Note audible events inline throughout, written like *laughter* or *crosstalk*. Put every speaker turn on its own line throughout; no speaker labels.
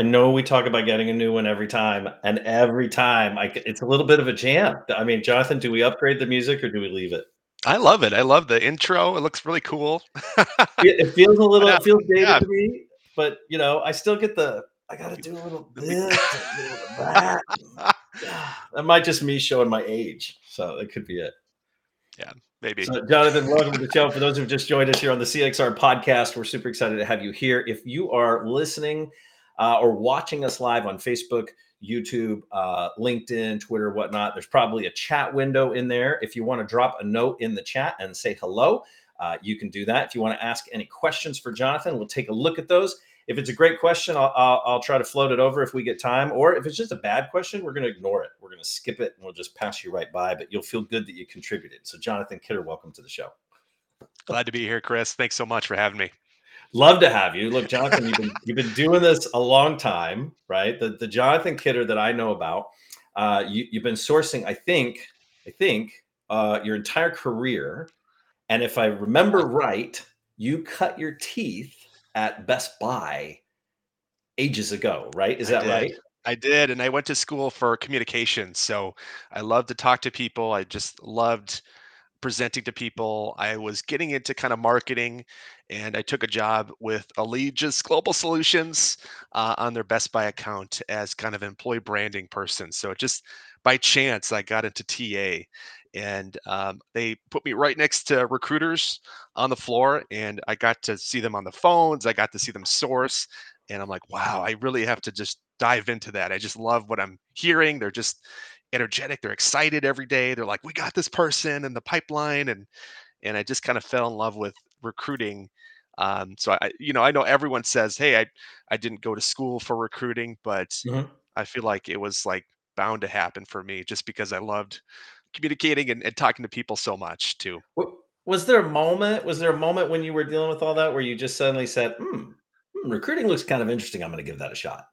I know we talk about getting a new one every time, and every time I, it's a little bit of a jam. I mean, Jonathan, do we upgrade the music or do we leave it?
I love it. I love the intro. It looks really cool.
it feels a little, *laughs* it feels dated yeah. to me, but you know, I still get the. I got to do a little *laughs* this, a little *laughs* that. *sighs* that might just me showing my age, so it could be it.
Yeah, maybe.
So, Jonathan, welcome to the show. For those who've just joined us here on the CXR podcast, we're super excited to have you here. If you are listening uh, or watching us live on Facebook, YouTube, uh, LinkedIn, Twitter, whatnot, there's probably a chat window in there. If you want to drop a note in the chat and say hello, uh, you can do that. If you want to ask any questions for Jonathan, we'll take a look at those. If it's a great question, I'll, I'll, I'll, try to float it over if we get time. Or if it's just a bad question, we're going to ignore it. We're going to skip it and we'll just pass you right by. But you'll feel good that you contributed. So, Jonathan Kidder, welcome to the show.
Glad to be here, Chris. Thanks so much for having me.
Love to have you. Look, Jonathan, you've been you've been doing this a long time, right? The the Jonathan Kidder that I know about, uh, you, you've been sourcing, I think, I think, uh, your entire career. And if I remember right, you cut your teeth at Best Buy ages ago, right? Is that right?
I did, and I went to school for communications, so I love to talk to people. I just loved presenting to people. I was getting into kind of marketing, and I took a job with Allegis Global Solutions uh, on their Best Buy account as kind of employee branding person. So just by chance, I got into TA, and um, they put me right next to recruiters on the floor, and I got to see them on the phones. I got to see them source, and I'm like, wow, I really have to just dive into that. I just love what I'm hearing. They're just energetic. They're excited every day. They're like, we got this person in the pipeline, and and I just kind of fell in love with recruiting. Um, so I, you know, I know everyone says, hey, I I didn't go to school for recruiting, but mm-hmm. I feel like it was like bound to happen for me just because I loved communicating and, and talking to people so much too.
Was there a moment? Was there a moment when you were dealing with all that where you just suddenly said, hmm, hmm recruiting looks kind of interesting. I'm going to give that a shot.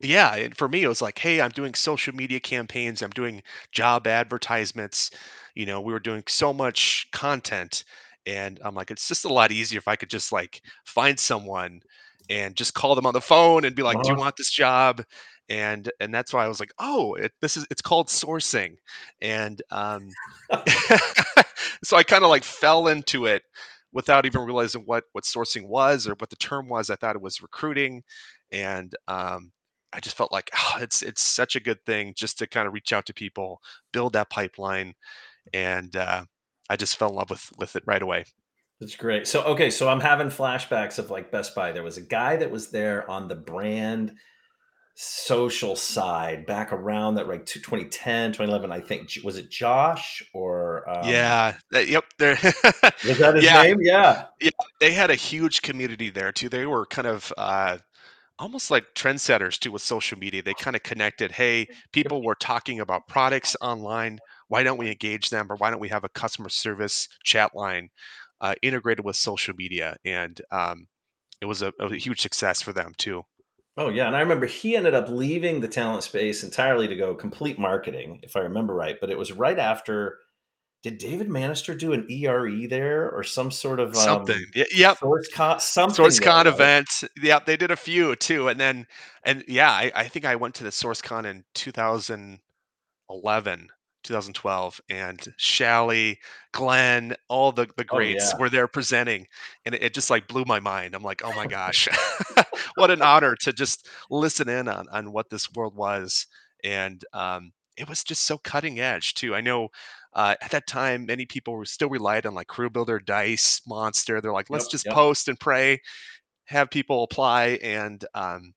Yeah, and for me, it was like, hey, I'm doing social media campaigns, I'm doing job advertisements. You know, we were doing so much content, and I'm like, it's just a lot easier if I could just like find someone and just call them on the phone and be like, do you uh-huh. want this job? And and that's why I was like, oh, it, this is it's called sourcing, and um, *laughs* so I kind of like fell into it without even realizing what what sourcing was or what the term was. I thought it was recruiting, and um, I just felt like oh, it's it's such a good thing just to kind of reach out to people, build that pipeline, and uh, I just fell in love with with it right away.
That's great. So okay, so I'm having flashbacks of like Best Buy. There was a guy that was there on the brand social side back around that like 2010 2011 i think was it josh or
um, yeah yep there *laughs*
was that his yeah. name yeah
yeah they had a huge community there too they were kind of uh almost like trendsetters too with social media. They kind of connected, hey, people were talking about products online. Why don't we engage them or why don't we have a customer service chat line uh, integrated with social media? And um, it was a, a huge success for them too.
Oh yeah, and I remember he ended up leaving the talent space entirely to go complete marketing, if I remember right. But it was right after did David Manaster do an ERE there or some sort of um,
something? Yep.
SourceCon, something.
SourceCon there, event. Yep, they did a few too, and then and yeah, I, I think I went to the SourceCon in 2011, 2012, and Shally, Glenn, all the the oh, greats oh, yeah. were there presenting, and it, it, just like blew my mind. I'm like, oh my *laughs* gosh, *laughs* what an honor to just listen in on on what this world was, and um, it was just so cutting edge too. I know uh, at that time, many people were still relied on like Career Builder, Dice, Monster. They're like, let's yep, just yep. post and pray, have people apply, and um,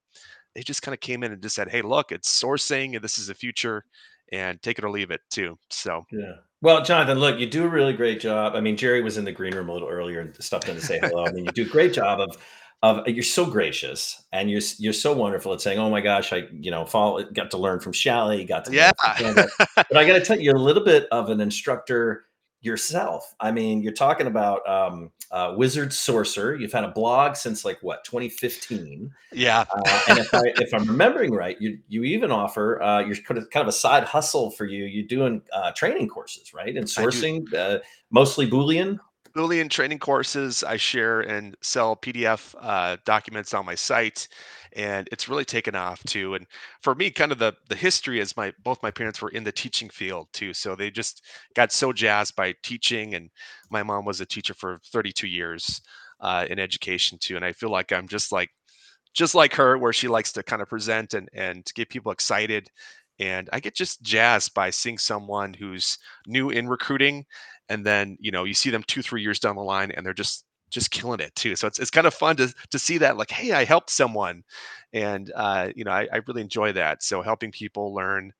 they just kind of came in and just said, "Hey, look, it's sourcing, and this is the future, and take it or leave it too." So
yeah. Well, Jonathan, look, you do a really great job. I mean, Jerry was in the green room a little earlier and stopped in to say hello. I mean, you do a great job of of you're so gracious and you're you're so wonderful at saying, "Oh my gosh, I you know follow, got to learn from Shally, got to
yeah."
but I got to tell you, you're a little bit of an instructor yourself. I mean, you're talking about um, uh, Wizard Sourcer. You've had a blog since like what 2015.
Yeah.
uh, and if I if I'm remembering right, you you even offer uh, you're kind of, kind of a side hustle for you. You're doing uh, training courses, right? And sourcing, uh, mostly Boolean.
Boolean training courses. I share and sell PDF uh, documents on my site, and it's really taken off too. And for me, kind of the the history is my both my parents were in the teaching field too, so they just got so jazzed by teaching. And my mom was a teacher for 32 years uh, in education too, and I feel like I'm just like just like her, where she likes to kind of present and and get people excited. And I get just jazzed by seeing someone who's new in recruiting and then you know you see them two three years down the line and they're just just killing it too. So it's, it's kind of fun to to see that like hey i helped someone. And uh, you know I, I really enjoy that. So helping people learn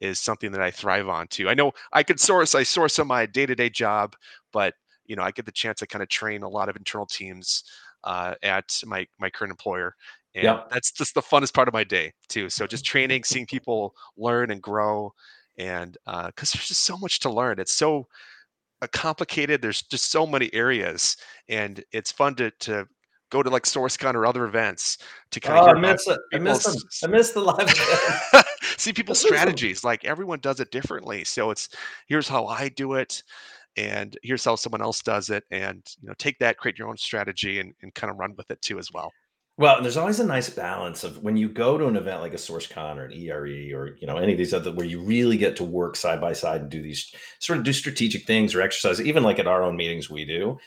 is something that i thrive on too. I know i could source i source on my day-to-day job but you know i get the chance to kind of train a lot of internal teams uh, at my my current employer and that's just the funnest part of my day too. So just training seeing people learn and grow and because uh, there's just so much to learn. It's so complicated. There's just so many areas, and it's fun to to go to like SourceCon or other events to kind of.
Oh, I miss it. I miss them. I miss the live. *laughs*
see *laughs* people's strategies. Like everyone does it differently, so it's here's how I do it, and here's how someone else does it, and you know take that, create your own strategy, and and kind of run with it too as well.
Well, there's always a nice balance of when you go to an event like a SourceCon or an ERE or you know any of these other where you really get to work side by side and do these sort of do strategic things or exercise, even like at our own meetings we do.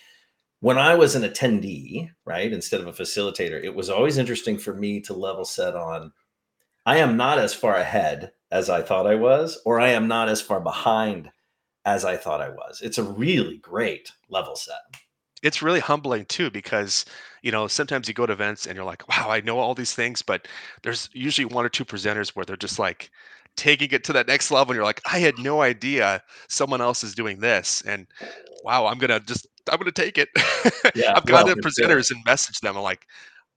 When I was an attendee, right, instead of a facilitator, it was always interesting for me to level set on I am not as far ahead as I thought I was, or I am not as far behind as I thought I was. It's a really great level set
it's really humbling too because you know sometimes you go to events and you're like wow i know all these things but there's usually one or two presenters where they're just like taking it to that next level and you're like i had no idea someone else is doing this and wow i'm gonna just i'm gonna take it. *laughs* Yeah, i've gone well, to presenters and messaged them i'm like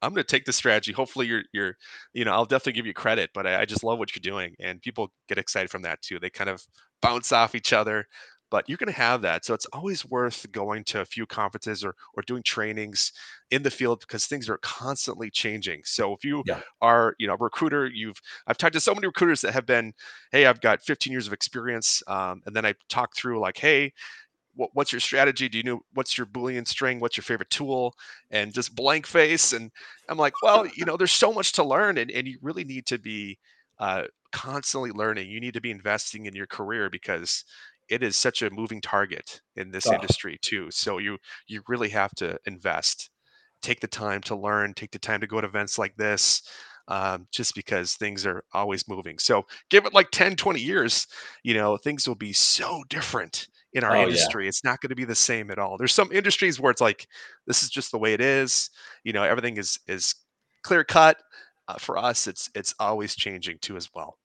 i'm gonna take this strategy. Hopefully you're you're you know i'll definitely give you credit but I, I just love what you're doing and people get excited from that too. They kind of bounce off each other but you're going to have that. So it's always worth going to a few conferences or or doing trainings in the field because things are constantly changing. So if you yeah. are, you know, a recruiter, you've I've talked to so many recruiters that have been, hey, I've got 15 years of experience, um, and then I talk through like, hey, what's your strategy? Do you know what's your Boolean string? What's your favorite tool? And just blank face. And I'm like, well, you know, there's so much to learn, and and you really need to be uh, constantly learning. You need to be investing in your career because it is such a moving target in this oh. industry too. So you you really have to invest, take the time to learn, take the time to go to events like this, um, just because things are always moving. So give it like 10, 20 years, you know, things will be so different in our oh, industry. Yeah. It's not going to be the same at all. There's some industries where it's like, this is just the way it is. You know, everything is is clear cut. Uh, for us, it's it's always changing too as well.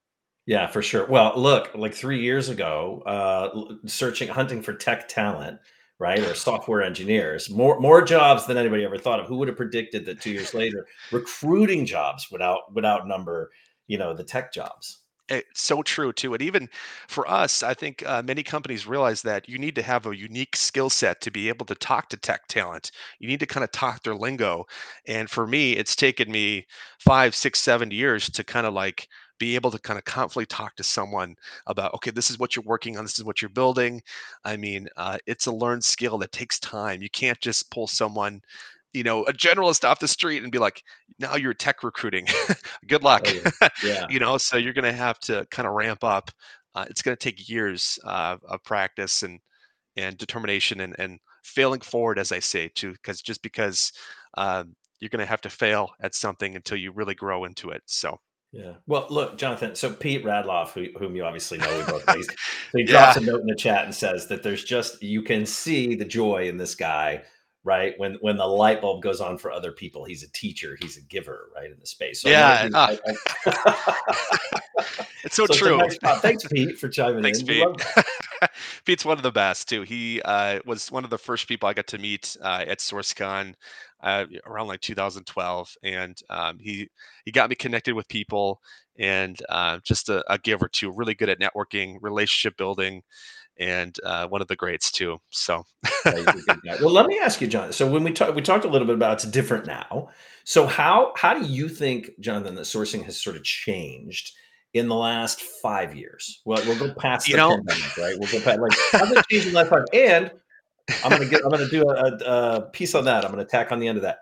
Yeah, for sure. Well, look, like three years ago, uh, searching, hunting for tech talent, right, or *sighs* software engineers, more more jobs than anybody ever thought of. Who would have predicted that two years *laughs* later, recruiting jobs would out would outnumber, you know, the tech jobs?
It's so true too, and even for us, I think uh, many companies realize that you need to have a unique skill set to be able to talk to tech talent. You need to kind of talk their lingo, and for me, it's taken me five, six, seven years to kind of like be able to kind of confidently talk to someone about okay this is what you're working on this is what you're building. I mean uh, it's a learned skill that takes time. You can't just pull someone you know a generalist off the street and be like now you're tech recruiting. *laughs* Good luck. Oh, yeah. yeah. *laughs* you know so you're going to have to kind of ramp up. Uh, it's going to take years uh, of practice and and determination and and failing forward as i say too because just because um, you're going to have to fail at something until you really grow into it so
yeah. Well, look, Jonathan. So Pete Radloff, who, whom you obviously know, we both so *laughs* he drops yeah. a note in the chat and says that there's just you can see the joy in this guy, right? When when the light bulb goes on for other people, he's a teacher, he's a giver, right in the space.
So yeah. Ah. I, I, *laughs* it's so, *laughs* so true.
Thanks, Pete, for chiming
Thanks,
in.
Pete. *laughs* Pete's one of the best too. He uh, was one of the first people I got to meet uh, at SourceCon uh, around like 2012, and um, he he got me connected with people and uh, just a, a giver too. Really good at networking, relationship building, and uh, one of the greats too. So,
well, let me ask you, John. So when we talked, we talked a little bit about it's different now. So how how do you think, Jonathan, that sourcing has sort of changed? In the last five years. Well, we'll go past you the know, pandemic, right? We'll go past like changed in the last five? And I'm gonna get I'm gonna do a, a, piece on that. I'm gonna tack on the end of that.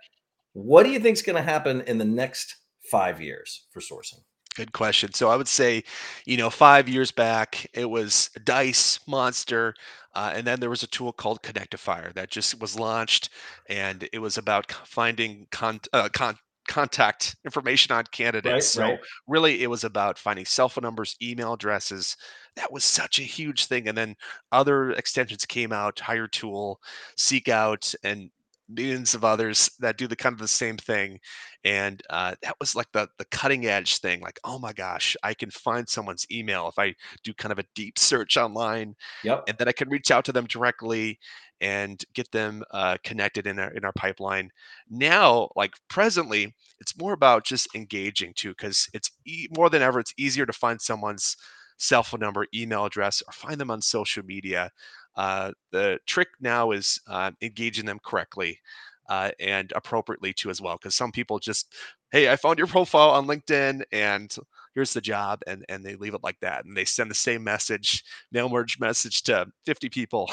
What do you think is gonna happen in the next five years for sourcing?
Good question. So I would say, you know, five years back, it was Dice, Monster, uh, and then there was a tool called Connectifier that just was launched, and it was about finding con- uh, con- contact information on candidates. Right, so right. really, it was about finding cell phone numbers, email addresses. That was such a huge thing. And then other extensions came out, Hiretual, Seek Out, and millions of others that do the kind of the same thing and uh, that was like the the cutting edge thing like oh my gosh i can find someone's email if i do kind of a deep search online
yep.
and then i can reach out to them directly and get them uh, connected in our in our pipeline. Now, like presently, it's more about just engaging too, because it's e- more than ever. It's easier to find someone's cell phone number, email address, or find them on social media. Uh, the trick now is uh, engaging them correctly uh, and appropriately too as well, because some people just, hey, I found your *laughs* profile on LinkedIn and here's the job and and they leave it like that and they send the same message mail merge message to 50 people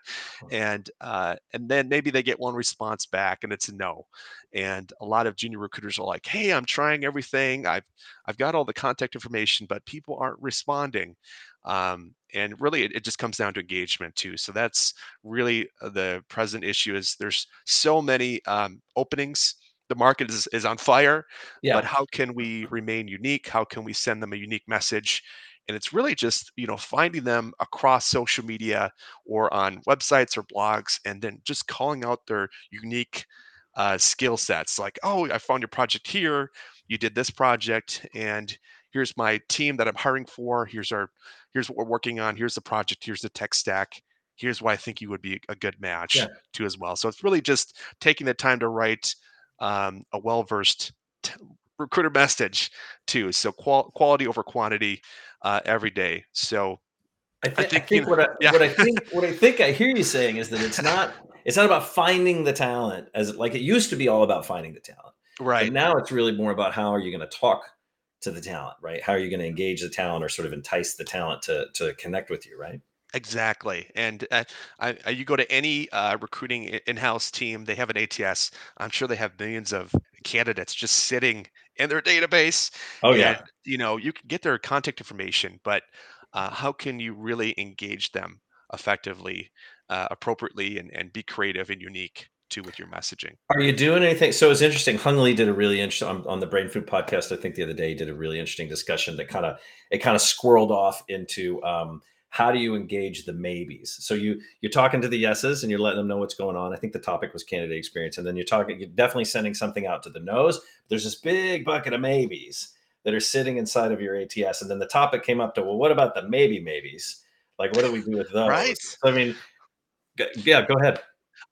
*laughs* and uh, and then maybe they get one response back and it's a no and a lot of junior recruiters are like hey i'm trying everything i've i've got all the contact information but people aren't responding um, and really it, it, just comes down to engagement too so that's really uh, the present issue is there's so many um, openings the market is, is on fire yeah. but how can we remain unique? How can we send them a unique message? And it's really just you know finding them across social media or on websites or blogs and then just calling out their unique uh, skill sets like oh i found your project here. You did this project and here's my team that i'm hiring for. Here's our here's what we're working on. Here's the project. Here's the tech stack. Here's why i think you would be a good match yeah. too as well. So it's really just taking the time to write um, a well versed t- recruiter message too. So qual- quality over quantity uh, every day. So
I, th- I think, I think what, I, *laughs* yeah. what I think what I think I hear you saying is that it's not it's not about finding the talent as like it used to be all about finding the talent.
Right.
But now it's really more about how are you going to talk to the talent, right? How are you going to engage the talent or sort of entice the talent to to connect with you, right?
Exactly. And uh, I, I, you go to any uh, recruiting in-house team, they have an ATS. I'm sure they have millions of candidates just sitting in their database.
Oh yeah. And,
you know, you can get their contact information, but uh, how can you really engage them effectively, uh, appropriately, and, and be creative and unique too with your messaging?
Are you doing anything? So it's interesting. Hung Lee did a really interesting on, on the Brainfood podcast. I think the other day he did a really interesting discussion that kind of it kind of squirreled off into. Um, how do you engage the maybes? So you you're talking to the yeses and you're letting them know what's going on. I think the topic was candidate experience. And then you're talking you're definitely sending something out to the nose. There's this big bucket of maybes that are sitting inside of your ats and then the topic came up to well what about the maybe maybes? Like what do we do with those?
Right.
I mean yeah go ahead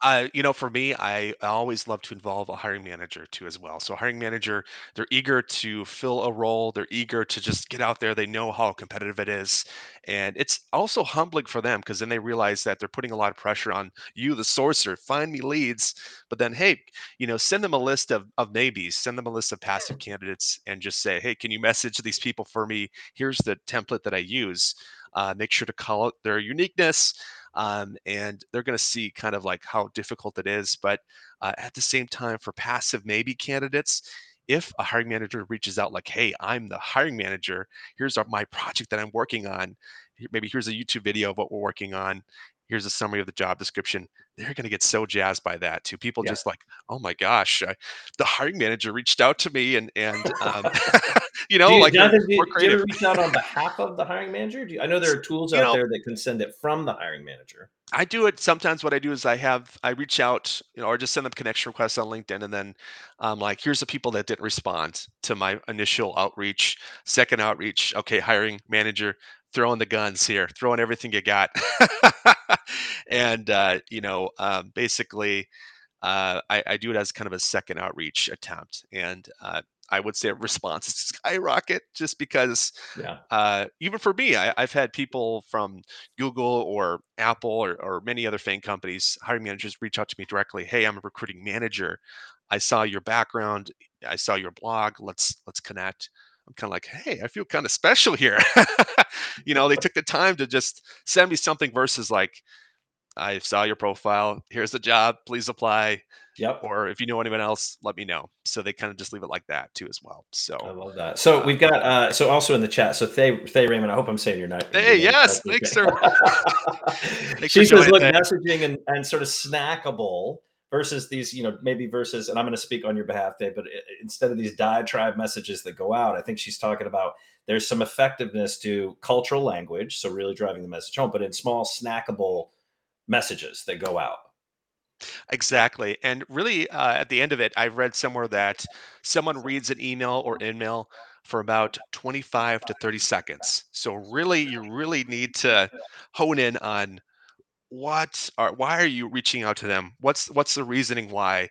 uh, you know, for me, I, I always love to involve a hiring manager too as well. So hiring manager, they're eager to fill a role. They're eager to just get out there. They know how competitive it is, and it's also humbling for them because then they realize that they're putting a lot of pressure on you, the sourcer. Find me leads, but then hey, you know, send them a list of of maybes. Send them a list of passive *laughs* candidates, and just say, hey, can you message these people for me? Here's the template that I use. Uh, make sure to call out their uniqueness um, and they're going to see kind of like how difficult it is. But uh, at the same time, for passive maybe candidates, if a hiring manager reaches out like, "Hey, I'm the hiring manager. Here's our, my project that I'm working on. Maybe here's a YouTube video of what we're working on. Here's a summary of the job description." They're going to get so jazzed by that too. People yeah. just like, "Oh my gosh, I, the hiring manager reached out to me," and and um, *laughs* you know,
you,
like
Jonathan, do, do, you ever reach out on behalf of the hiring manager? Do you, I know there are tools out know, there that can send it from the hiring manager.
I do it sometimes. What I do is I have I reach out, you know, or just send them connection requests on LinkedIn, and then um, like here's the people that didn't respond to my initial outreach, second outreach. Okay, hiring manager, throwing the guns here, throwing everything you got. *laughs* and, uh, you know, um, basically, uh, I, I, do it as kind of a second outreach attempt. And uh, I would say *laughs* responses skyrocket just because, yeah. uh, even for me, I, have had people from Google or Apple or, or many other FANG companies, hiring managers, reach out to me directly. Hey, I'm a recruiting manager. I saw your background. I saw your blog. Let's let's connect. I'm kind of like, hey, I feel kind of special here. *laughs* you know, they *laughs* took the time to just send me something versus like, I saw your profile. Here's the job. Please apply.
Yep.
Or if you know anyone else, let me know. So they kind of just leave it like that too, as well. So
I love that. So uh, we've got uh so also in the chat. So Thay Thay Raymond, I hope I'm saying your name.
Hey, yes, thanks, sir. *laughs* *laughs*
she says, look, messaging and, and sort of snackable versus these, you know, maybe versus, and I'm going to speak on your behalf, Dave, but instead of these diatribe messages that go out, I think she's talking about there's some effectiveness to cultural language, so really driving the message home, but in small snackable messages that go out.
Exactly. And really, uh, at the end of it, I've read somewhere that someone reads an email or email for about 25 to 30 seconds. So really, you really need to hone in on what are why are you reaching out to them what's what's the reasoning why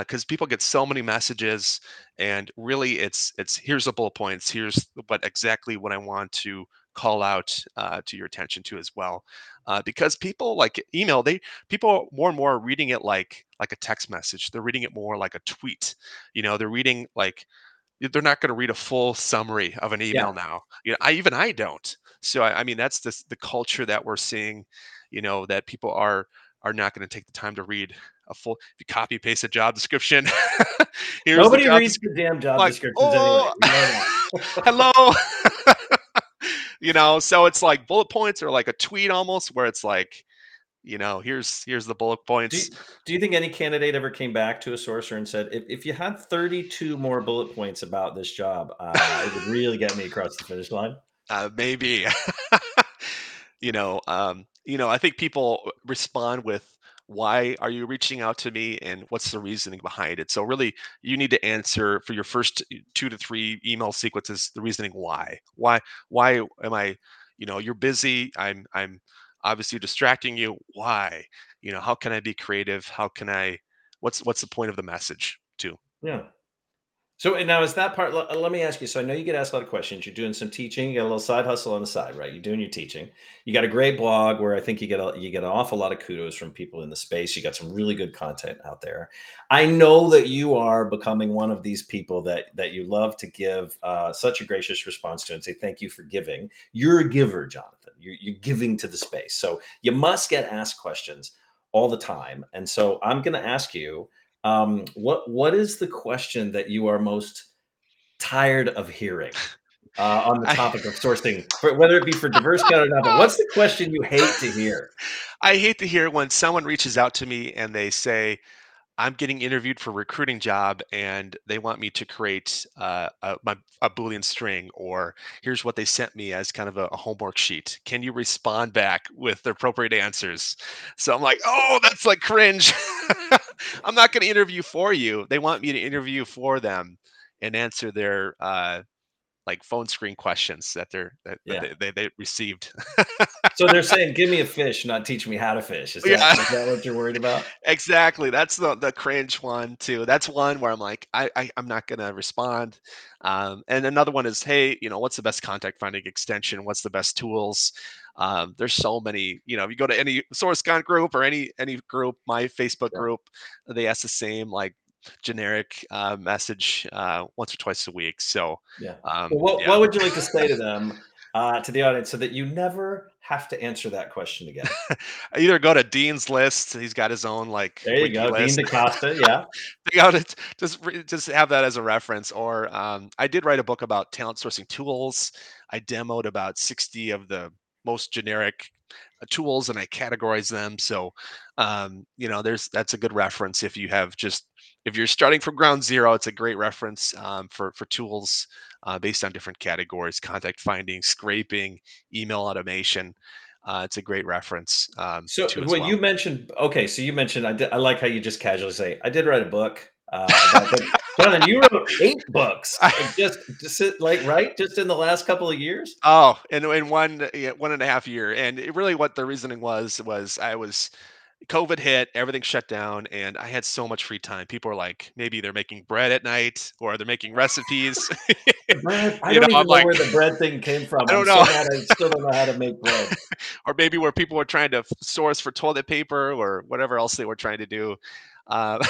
because uh, people get so many messages and really it's it's here's the bullet points here's what exactly what i want to call out uh, to your attention to as well uh, because people like email they people more and more are reading it like like a text message. They're reading it more like a tweet. You know they're reading like they're not going to read a full summary of an email yeah. now. You know i even i don't. So I, I mean that's the the culture that we're seeing you know that people are are not going to take the time to read a full if you copy paste a job description *laughs*
nobody the reads the damn job like, descriptions oh, anyway *laughs*
hello *laughs* you know so it's like bullet points or like a tweet almost where it's like you know here's here's the bullet points.
do you, do you think any candidate ever came back to a sourcer and said if, if you had 32 more bullet points about this job uh, it would really get me across the finish line
uh, maybe. *laughs* You know um, you know, I think people respond with why are you reaching out to me and what's the reasoning behind it? So really you need to answer for your first two to three email sequences the reasoning why. Why why am i you know you're busy i'm i'm obviously distracting you. Why? You know how can i be creative? How can i what's what's the point of the message too?
Yeah so now is that part? Let, let me ask you. So I know you get asked a lot of questions. You're doing some teaching. You got a little side hustle on the side, right? You're doing your teaching. You got a great blog where I think you get a, you get an awful lot of kudos from people in the space. You got some really good content out there. I know that you are becoming one of these people that that you love to give uh, such a gracious response to and say thank you for giving. You're a giver, Jonathan. You're, you're giving to the space, so you must get asked questions all the time. And so I'm going to ask you um, what what is the question that you are most tired of hearing uh, on the topic of sourcing, for, whether it be for diverse or not? But what's the question you hate to hear? *laughs*
I hate to hear when someone reaches out to me and they say, I'm getting interviewed for a recruiting job and they want me to create uh, a, a, Boolean string, or here's what they sent me as kind of a, a, homework sheet. Can you respond back with the appropriate answers? So I'm like, oh, that's like cringe. *laughs* I'm not going to interview for you. They want me to interview for them and answer their uh, like phone screen questions that they're that, yeah. that they, they, they, received.
so they're *laughs* saying, "Give me a fish, not teach me how to fish." Is that, yeah. is that what you're worried about? *laughs*
Exactly. That's the the cringe one too. That's one where I'm like, I, I am not gonna respond. Um, and another one is, hey, you know, what's the best contact finding extension? What's the best tools? Um, there's so many. You know, if you go to any SourceCon group or any any group, my Facebook yeah. group, they ask the same like generic uh, message uh, once or twice a week. So,
yeah. Um, well, what, yeah. what would you like to say to them, uh, to the audience, so that you never have to answer that question again? *laughs*
Either go to Dean's list. He's got his own like.
There you go, list. Dean DaCosta. Yeah. *laughs*
just just have that as a reference. Or um, I did write a book about talent sourcing tools. I demoed about sixty of the most generic uh, tools and I categorize them. So, um, you know, there's that's a good reference if you have just if you're starting from ground zero, it's a great reference um, for for tools uh, based on different categories: contact finding, scraping, email automation. Uh, it's a great reference. Um,
so, what well. you mentioned, okay, so you mentioned, I, did, I like how you just casually say, I did write a book. Uh, *laughs* Jonathan, you wrote eight books, *laughs* just, just like right, just in the last couple of years.
Oh, in in one yeah, one and a half year, and it really what the reasoning was was I was COVID hit, everything shut down, and I had so much free time. People were like, maybe they're making bread at night or they're making recipes. *laughs* *laughs*
bread, I don't know, even know like, where the bread thing came *laughs* from.
I don't know. So
I still don't know how to make bread.
or maybe where people were trying to source for toilet paper or whatever else they were trying to do. Uh,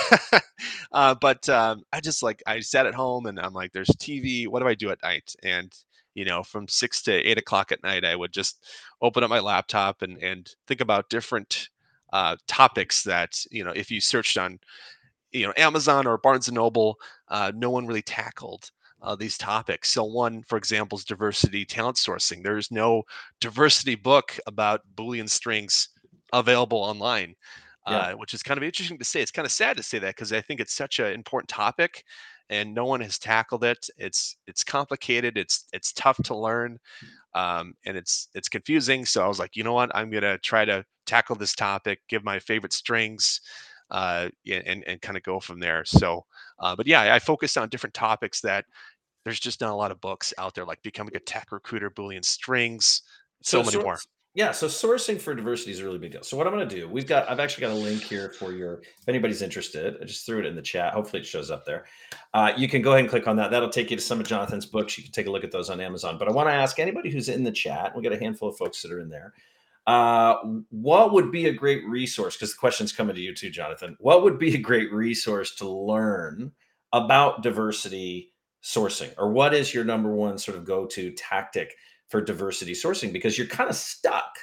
uh, but um, I just like I sat at home and I'm like, there's TV. What do I do at night? And you know, from six to eight o'clock at night, I would just open up my laptop and and think about different uh, topics that you know if you searched on you know Amazon or Barnes and Noble, uh, no one really tackled uh, these topics. So one, for example, is diversity talent sourcing. There is no diversity book about Boolean strings available online. Yeah. Uh, which is kind of interesting to say. It's kind of sad to say that because I think it's such an important topic, and no one has tackled it. It's it's complicated. It's it's tough to learn, um, and it's it's confusing. So I was like, you know what? I'm gonna try to tackle this topic, give my favorite strings, uh, and and kind of go from there. So, uh, but yeah, I focused on different topics that there's just not a lot of books out there, like becoming a tech recruiter, Boolean strings, so, so many so, more.
Yeah, so sourcing for diversity is a really big deal. So what I'm going to do, we've got, I've actually got a link here for your, if anybody's interested, I just threw it in the chat. Hopefully it shows up there. Uh, you can go ahead and click on that. That'll take you to some of Jonathan's books. You can take a look at those on Amazon. But I want to ask anybody who's in the chat, we got a handful of folks that are in there. Uh, what would be a great resource? Because the question's coming to you too, Jonathan. What would be a great resource to learn about diversity sourcing? Or what is your number one sort of go-to tactic for diversity sourcing? Because you're kind of stuck.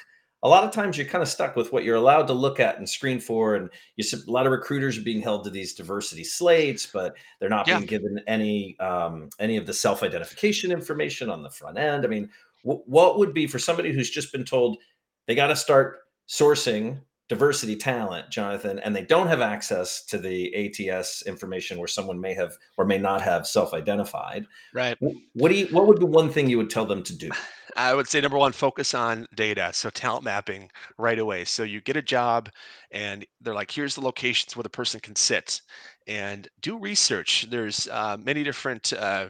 A lot of times you're kind of stuck with what you're allowed to look at and screen for. And you, a lot of recruiters are being held to these diversity slates, but they're not yeah. being given any um, any of the self-identification information on the front end. I mean, what would be for somebody who's just been told they got to start sourcing diversity talent, Jonathan, and they don't have access to the ATS information where someone may have or may not have self-identified.
Right.
What do you what would be one thing you would tell them to do? *sighs*
I would say number one, focus on data. So talent mapping right away. So you get a job and they're like, here's the locations where the person can sit and do research. There's uh, many different uh,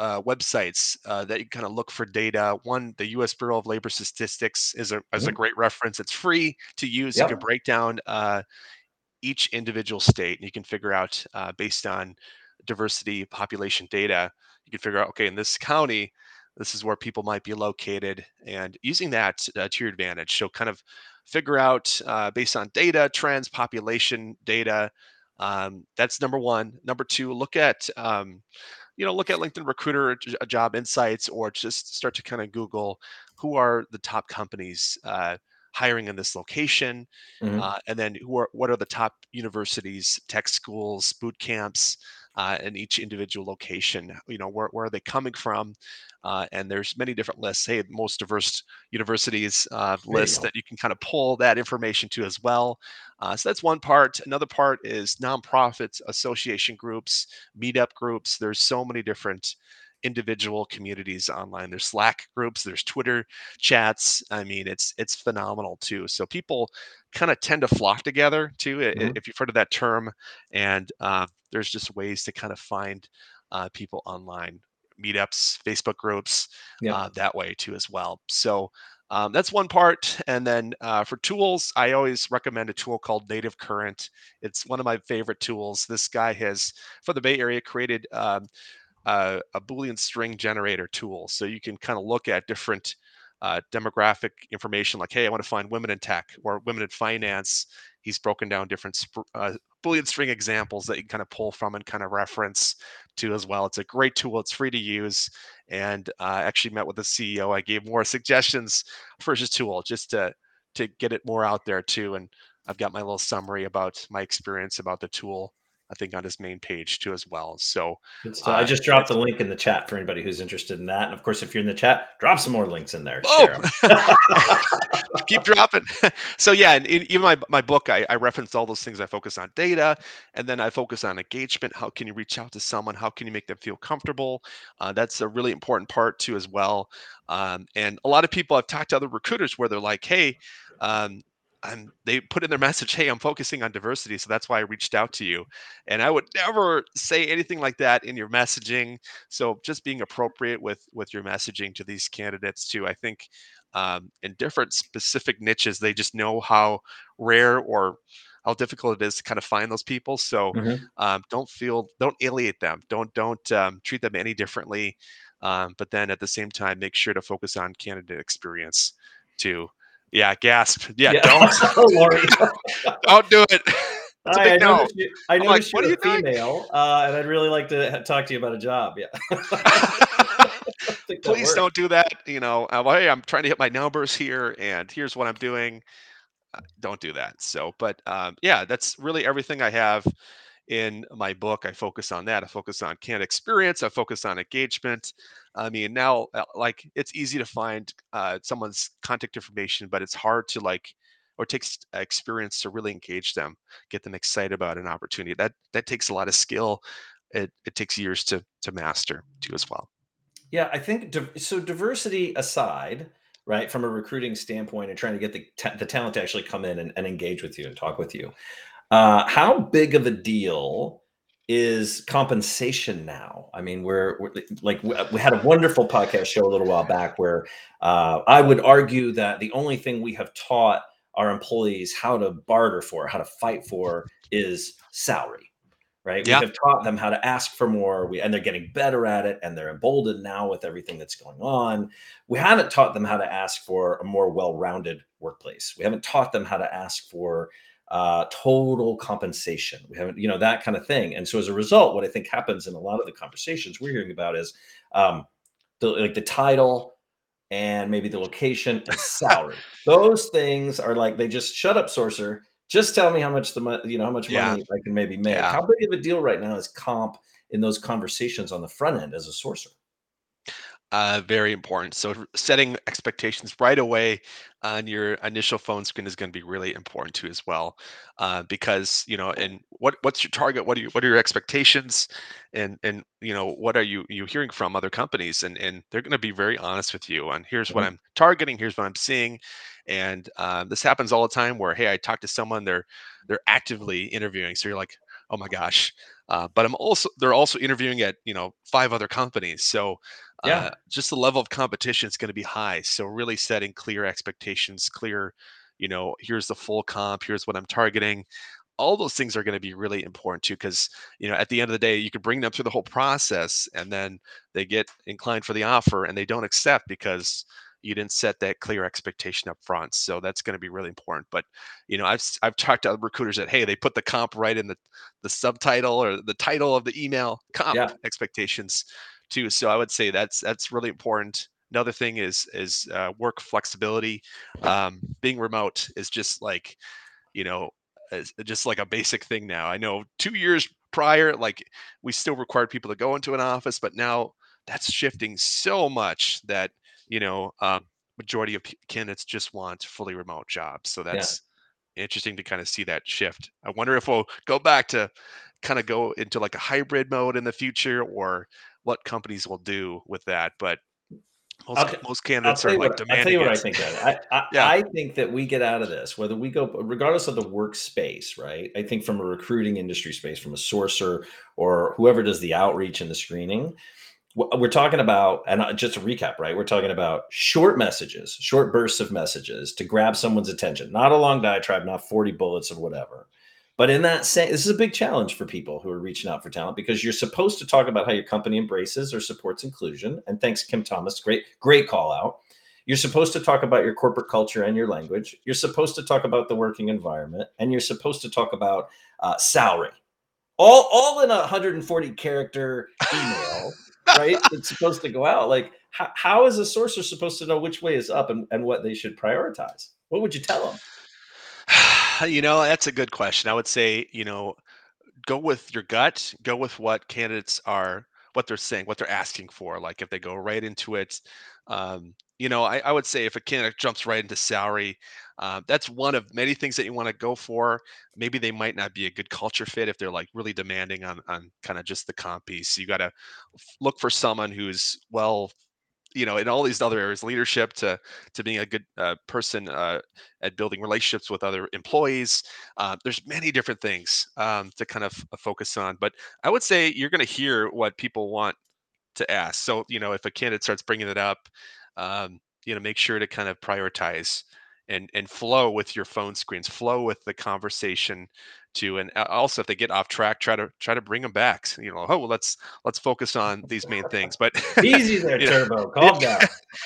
uh, websites uh, that you kind of look for data. One, the U.S. Bureau of Labor Statistics is a is a mm-hmm. great reference. It's free to use. Yep. You can break down uh, each individual state, and you can figure out uh, based on diversity population data. You can figure out okay, in this county, this is where people might be located, and using that uh, to your advantage. So kind of figure out uh, based on data, trends, population data. Um, that's number one. Number two, look at um, you know, look at LinkedIn Recruiter uh, Job Insights, or just start to kind of Google who are the top companies uh, hiring in this location, mm-hmm. uh, and then who are what are the top universities, tech schools, boot camps, uh, in each individual location. You know, where, where are they coming from? Uh, and there's many different lists. Hey, most diverse universities uh, lists that you can kind of pull that information to as well. Uh, so that's one part. Another part is nonprofits, association groups, meetup groups. There's so many different individual communities online. There's Slack groups, there's Twitter chats. I mean, it's it's phenomenal too. So people kind of tend to flock together too, mm-hmm. if you've heard of that term. And uh, there's just ways to kind of find uh, people online, meetups, Facebook groups, yeah. uh, that way too as well. So um, that's one part. And then uh, for tools, I always recommend a tool called Native Current. It's one of my favorite tools. This guy has, for the Bay Area, created um, uh, a Boolean string generator tool. So you can kind of look at different uh, demographic information like, hey, I want to find women in tech or women in finance. He's broken down different sp- uh, Boolean string examples that you can kind of pull from and kind of reference to as well. It's a great tool. It's free to use. And uh, I actually met with the CEO. I gave more *laughs* suggestions for his tool just to to get it more out there too. And I've got my little summary about my experience about the tool I think on his main page too as well. So,
uh, I just dropped the link in the chat for anybody who's interested in that. And of course, if you're in the chat, drop some more links in there.
Oh, *laughs* keep dropping. *laughs* so yeah, and even my my book, I, I reference all those things. I focus on data, and then I focus on engagement. How can you reach out to someone? How can you make them feel comfortable? Uh, that's a really important part too as well. Um, and a lot of people I've talked to other recruiters where they're like, hey. Um, I'm they put in their message, "Hey, I'm focusing on diversity, so that's why I reached out to you." And I would never say anything like that in your messaging. So just being appropriate with with your messaging to these candidates too. I think um, in different specific niches, they just know how rare or how difficult it is to kind of find those people. So
Mhm.
um, don't feel, don't alienate them. Don't don't um, treat them any differently. Um, but then at the same time, make sure to focus on candidate experience too. Yeah, gasp. Yeah,
Yeah.
don't *laughs* *laughs* don't do it. *laughs* It's
Hi, I
big no.
noticed, you, I
like,
noticed
"What
you're
you
a
doing?"
female, uh, and I'd really like to talk to you about a job. Yeah. I think that
Please
works.
don't do that. You know, uh, well, hey, I'm trying to hit my numbers here, and here's what I'm doing. Uh, Don't do that. So, but um, yeah, that's really everything I have in my book. I focus on that. I focus on candidate experience. I focus on engagement. I mean, now, uh, like, it's easy to find uh, someone's contact information, but it's hard to like, or takes experience to really engage them, get them excited about an opportunity. That that takes a lot of skill. It it takes years to to master too as well.
Yeah, I think so. Diversity aside, right, from a recruiting standpoint and trying to get the the talent to actually come in and, and engage with you and talk with you, uh, how big of a deal is compensation now? I mean, we're, we're like we we had a wonderful podcast show a little while back where uh, I would argue that the only thing we have taught our employees how to barter for, how to fight for, is salary right? We have taught them how to ask for more, we, and they're getting better at it, and they're emboldened now with everything that's going on. We haven't taught them how to ask for a more well-rounded workplace. We haven't taught them how to ask for uh, total compensation. We haven't, you know, that kind of thing. And so as a result, what I think happens in a lot of the conversations we're hearing about is um, the like the title and maybe the location and *laughs* salary. Those things are like they just shut up, sourcer. Just tell me how much the money, you know, how much
Yeah.
money I can maybe make.
Yeah.
How big of a deal right now is comp in those conversations on the front end as a sourcer?
Uh, very important. So setting expectations right away on your initial phone screen is going to be really important too as well, uh, because you know, and what what's your target? What are you what are your expectations? And and you know, what are you you hearing from other companies? And and they're going to be very honest with you on here's what
Mhm.
I'm targeting, here's what I'm seeing, and um, this happens all the time. Where hey, I talk to someone, they're they're actively interviewing, so you're like, oh my gosh. Uh, but I'm also they're also interviewing at you know five other companies, so uh,
Yeah.
just the level of competition is going to be high. So really setting clear expectations, clear, you know, here's the full comp, here's what I'm targeting. All those things are going to be really important too, because you know, at the end of the day, you could bring them through the whole process, and then they get inclined for the offer, and they don't accept because you didn't set that clear expectation up front. So that's going to be really important. But you know, I've I've talked to other recruiters that hey, they put the comp right in the the subtitle or the title of the email comp
Yeah.
expectations too. So I would say that's that's really important. Another thing is is uh, work flexibility. Um, being remote is just like you know is just like a basic thing now. I know two years prior, like we still required people to go into an office, but now that's shifting so much that you know um, majority of candidates just want fully remote jobs. So
Yeah.
that's interesting to kind of see that shift. I wonder if we'll go back to kind of go into like a hybrid mode in the future or what companies will do with that. But most
I'll,
most candidates are like
what I'll tell you
demanding
what I think. *laughs* Ed. I, I
Yeah.
I think that we get out of this whether we go regardless of the workspace, right? I think from a recruiting industry space, from a sourcer or whoever does the outreach and the screening, we're talking about and uh, just to recap right we're talking about short messages short bursts of messages to grab someone's attention not a long diatribe not 40 bullets of whatever but in that same this is a big challenge for people who are reaching out for talent because you're supposed to talk about how your company embraces or supports inclusion. And thanks kim thomas great great call out. You're supposed to talk about your corporate culture and your language. You're supposed to talk about the working environment. And you're supposed to talk about uh, salary. All all in a 140 character email *laughs* right? It's supposed to go out. Like how, how is a sourcer supposed to know which way is up and, and what they should prioritize? What would you tell them *sighs* *laughs*
you know, that's a good question. I would say, you know, go with your gut, go with what candidates are, what they're saying, what they're asking for. Like if they go right into it, um, you know, I, I would say if a candidate jumps right into salary, uh, that's one of many things that you want to go for. Maybe they might not be a good culture fit if they're like really demanding on on kind of just the comp piece. You got to look for someone who's well you know in all these other areas leadership to to being a good uh, person uh, at building relationships with other employees uh, there's many different things um, to kind of uh, focus on but i would say you're going to hear what people want to ask. So you know if a candidate starts bringing it up um, you know make sure to kind of prioritize and and flow with your phone screens flow with the conversation to and also if they get off track try to try to bring them back you know oh well let's let's focus on these main things. But *laughs*
easy *laughs* there turbo know, *laughs* calm down.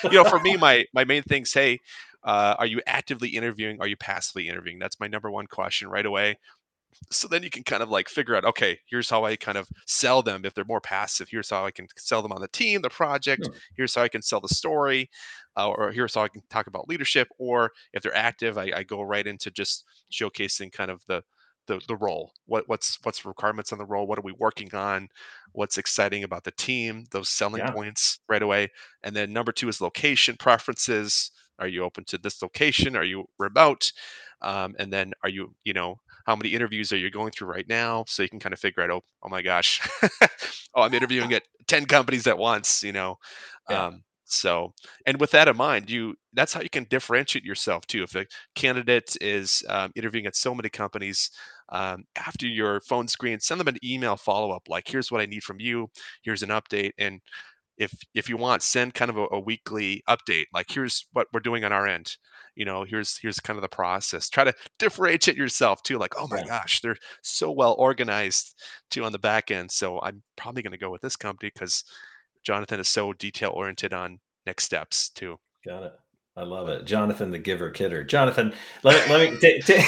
you know for me my my main things hey uh, are you actively interviewing? Are you passively interviewing? That's my number one question right away. So then you can kind of like figure out okay here's how i kind of sell them. If they're more passive here's how i can sell them on the team the project. Hmm. here's how i can sell the story uh, or here's how i can talk about leadership. Or if they're active I, I go right into just showcasing kind of the the, the role? What what's what's requirements on the role? What are we working on? What's exciting about the team those selling yeah. points right away? And then number two is location preferences. Are you open to this location? Are you remote? Um, and then are you you know how many interviews are you going through right now? So you can kind of figure out oh, oh my gosh. *laughs* Oh i'm interviewing at *laughs* 10 companies at once you know? Yeah. um, so and with that in mind you that's how you can differentiate yourself too. If a candidate is um, interviewing at so many companies um, after your phone screen send them an email follow-up like here's what i need from you. Here's an update. And if if you want send kind of a, a weekly update like here's what we're doing on our end. You know here's here's kind of the process. Try to differentiate yourself too like oh my yeah. gosh they're so well organized too on the back end so i'm probably going to go with this company because jonathan is so detail oriented on next steps too.
Got it I love it, Jonathan, the giver kidder. Jonathan, let, let me *laughs* take, take,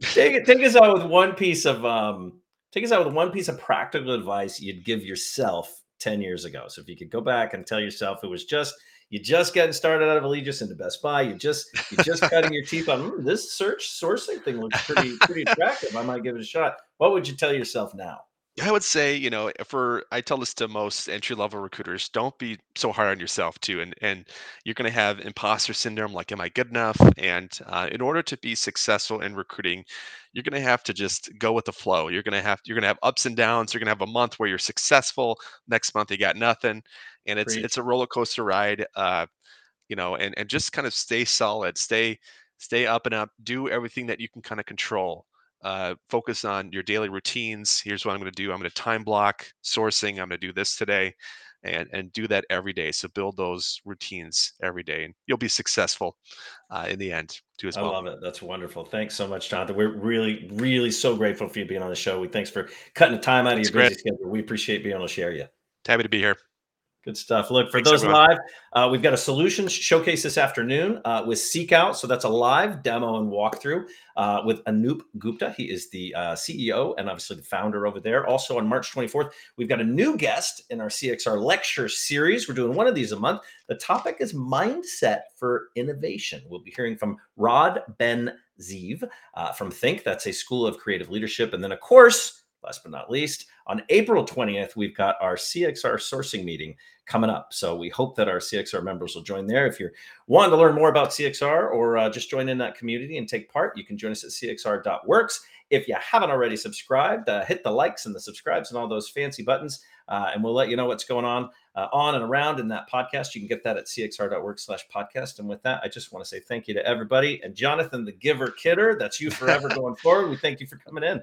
take, take us out with one piece of um, take us out with one piece of practical advice you'd give yourself 10 years ago. So if you could go back and tell yourself it was just you just getting started out of Allegis into Best Buy. You just you just *laughs* cutting your teeth on mm, this search sourcing thing looks pretty pretty attractive. I might give it a shot. What would you tell yourself now?
I would say, you know, for I tell this to most entry level recruiters, don't be so hard on yourself too, and and you're going to have imposter syndrome, like, am I good enough? And uh, in order to be successful in recruiting, you're going to have to just go with the flow. You're going to have you're going to have ups and downs. You're going to have a month where you're successful. Next month you got nothing, and it's Preach. it's a roller coaster ride. Uh, you know, and and just kind of stay solid, stay stay up and up, do everything that you can kind of control uh, focus on your daily routines. Here's what I'm going to do. I'm going to time block sourcing. I'm going to do this today, and and do that every day. So build those routines every day, and you'll be successful uh, in the end too as well.
I love it. That's wonderful. Thanks so much, Jonathan. We're really, really so grateful for you being on the show. We thanks for cutting the time out of your busy schedule. We appreciate being able to share you.
Happy to be here.
Good stuff. Look, for Thanks, those everyone. live, uh, we've got a solutions showcase this afternoon uh, with SeekOut. So that's a live demo and walkthrough uh, with Anoop Gupta. He is the uh, CEO and obviously the founder over there. Also on March 24th, we've got a new guest in our CXR lecture series. We're doing one of these a month. The topic is mindset for innovation. We'll be hearing from Rod Ben Zeev uh, from Think. That's a school of creative leadership. And then, of course, last but not least, on April 20th, we've got our CXR sourcing meeting coming up. So we hope that our CXR members will join there. If you're wanting to learn more about CXR or uh, just join in that community and take part, you can join us at cxr.works. If you haven't already subscribed, uh, hit the likes and the subscribes and all those fancy buttons, uh, and we'll let you know what's going on uh, on and around in that podcast. You can get that at cxr.work slash podcast. And with that, I just want to say thank you to everybody. And Jonathan, the giver kidder, that's you forever *laughs* going forward. We thank you for coming in.